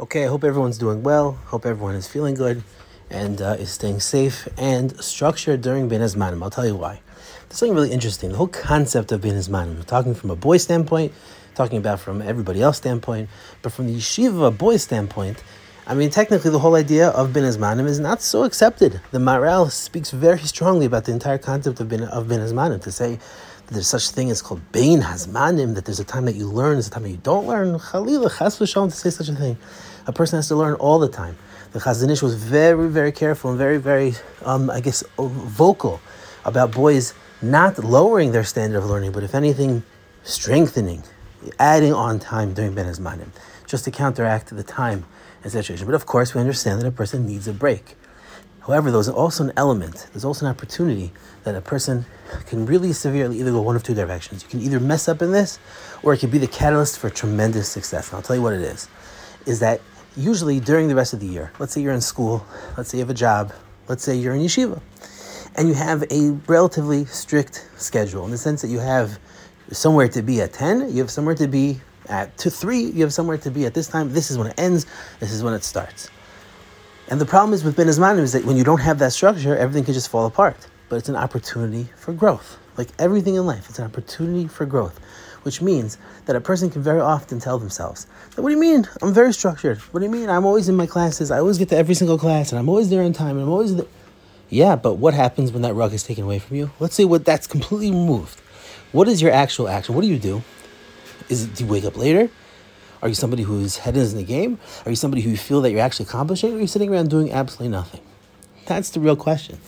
Okay, I hope everyone's doing well. Hope everyone is feeling good and uh, is staying safe and structured during Bin Azmanim. I'll tell you why. There's something really interesting. The whole concept of Bin Azmanim, we're talking from a boy standpoint, talking about from everybody else standpoint, but from the yeshiva boy standpoint, I mean, technically, the whole idea of Bin Azmanim is not so accepted. The Maharal speaks very strongly about the entire concept of Bin, of bin Azmanim to say that there's such thing as called Bein Hazmanim, that there's a time that you learn, there's a time that you don't learn. Chalila, chas v'shalom, to say such a thing. A person has to learn all the time. The Chazon Ish was very, very careful and very, very, um, I guess, vocal about boys not lowering their standard of learning, but if anything, strengthening, adding on time during Ben Azmanim, just to counteract the time and situation. But of course, we understand that a person needs a break. However, there's also an element, there's also an opportunity that a person can really severely either go one of two directions. You can either mess up in this, or it could be the catalyst for tremendous success. And I'll tell you what it is. Is that usually during the rest of the year, let's say you're in school, let's say you have a job, let's say you're in yeshiva, and you have a relatively strict schedule in the sense that you have somewhere to be at 10, you have somewhere to be at two, three, you have somewhere to be at this time. This is when it ends. This is when it starts. And the problem is with Ben Azmanim is that when you don't have that structure, everything can just fall apart. But it's an opportunity for growth. Like everything in life, it's an opportunity for growth, which means that a person can very often tell themselves, What do you mean? I'm very structured. What do you mean? I'm always in my classes. I always get to every single class and I'm always there on time and I'm always there. Yeah, but what happens when that rug is taken away from you? Let's say what that's completely removed. What is your actual action? What do you do? Is it, do you wake up later? Are you somebody whose head is in the game? Are you somebody who you feel that you're actually accomplishing? Or are you sitting around doing absolutely nothing? That's the real question.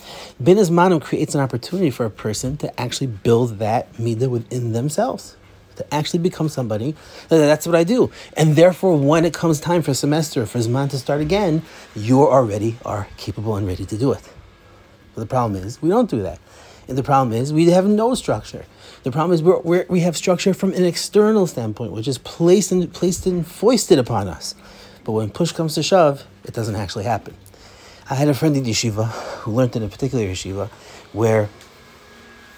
Bin Azmanim creates an opportunity for a person to actually build that midah within themselves, to actually become somebody. That's what I do. And therefore, when it comes time for a semester, for Zman to start again, you already are capable and ready to do it. But the problem is, we don't do that. And the problem is, we have no structure. The problem is, we're, we're, we have structure from an external standpoint, which is placed and placed and foisted upon us. But when push comes to shove, it doesn't actually happen. I had a friend in yeshiva who learned in a particular yeshiva where,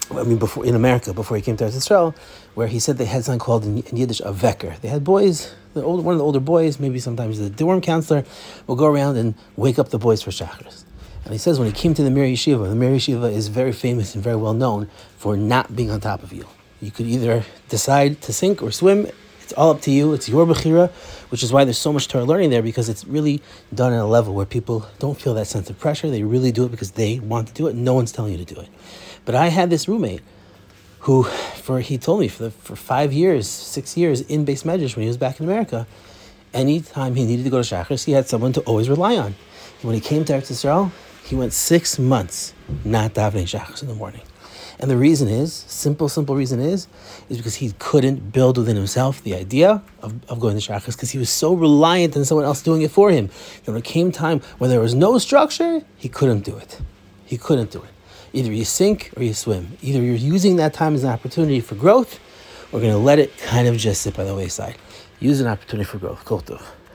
I mean, before in America, before he came to Israel, where he said they had something called in, Yiddish a vecker. They had boys, the old, one of the older boys, maybe sometimes the dorm counselor, will go around and wake up the boys for shachris. And he says when he came to the Mir Yeshiva, the Mir Yeshiva is very famous and very well known for not being on top of you. You could either decide to sink or swim. It's all up to you. It's your bechira, which is why there's so much Torah learning there because it's really done at a level where people don't feel that sense of pressure. They really do it because they want to do it. No one's telling you to do it. But I had this roommate who, for he told me for the, for five years, six years in beis medrash when he was back in America, anytime he needed to go to shachris, he had someone to always rely on. when he came to Eretz Yisrael, he went six months not davening shachris in the morning. And the reason is, simple, simple reason is, is because he couldn't build within himself the idea of, of going to shachris because he was so reliant on someone else doing it for him. When it came time when there was no structure, he couldn't do it. He couldn't do it. Either you sink or you swim. Either you're using that time as an opportunity for growth, or you're going to let it kind of just sit by the wayside. Use an opportunity for growth. Kol